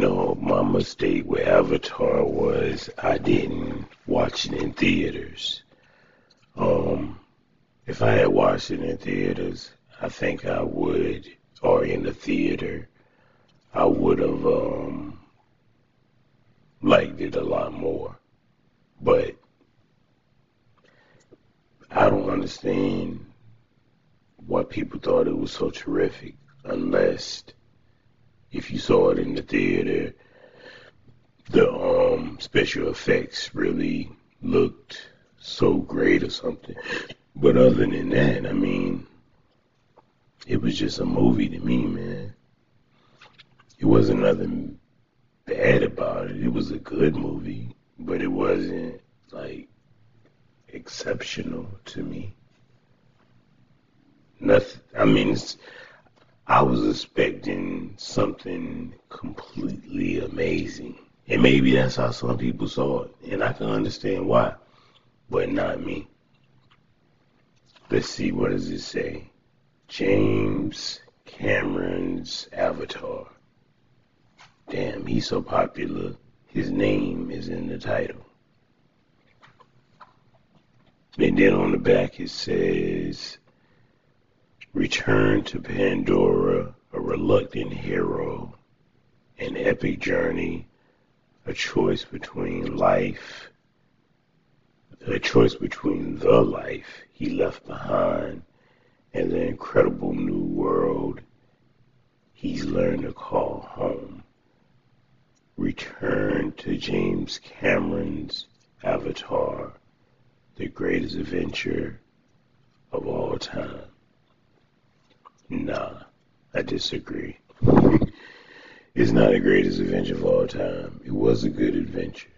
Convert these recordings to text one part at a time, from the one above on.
know, my mistake with Avatar was I didn't watch it in theaters. Um, if I had watched it in theaters, I think I would, or in the theater, I would have um, liked it a lot more. But I don't understand why people thought it was so terrific unless if you saw it in the theater, the um, special effects really looked so great or something. But other than that, I mean, it was just a movie to me, man. It wasn't nothing bad about it. It was a good movie, but it wasn't like exceptional to me. Nothing. I mean, I was expecting something completely amazing. And maybe that's how some people saw it. And I can understand why, but not me. Let's see, what does it say? James Cameron's Avatar. Damn, he's so popular. His name is in the title. And then on the back it says, Return to Pandora, a reluctant hero, an epic journey, a choice between life, a choice between the life he left behind and the incredible new world he's learned to call home. Return to James Cameron's Avatar the greatest adventure of all time. Nah, I disagree. it's not the greatest adventure of all time. It was a good adventure,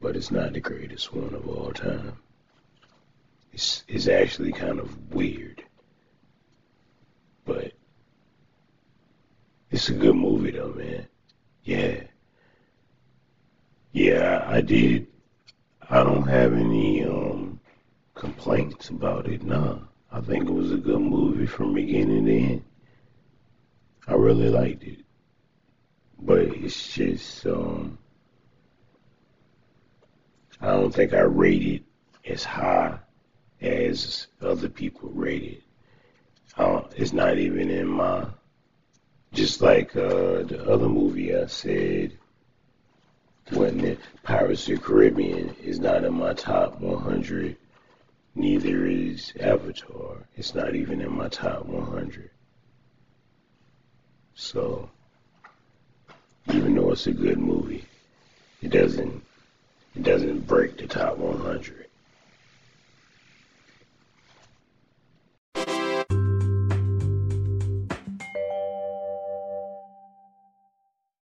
but it's not the greatest one of all time. It's, it's actually kind of weird, but it's a good movie though, man. Yeah. Yeah, I did I don't have any um, complaints about it. Nah, I think it was a good movie from beginning to end. I really liked it, but it's just um, I don't think I rated it as high as other people rated. Uh, it's not even in my just like uh, the other movie I said when Pirates of the Caribbean is not in my top 100. Neither is Avatar. It's not even in my top 100. So, even though it's a good movie, it doesn't it doesn't break the top 100.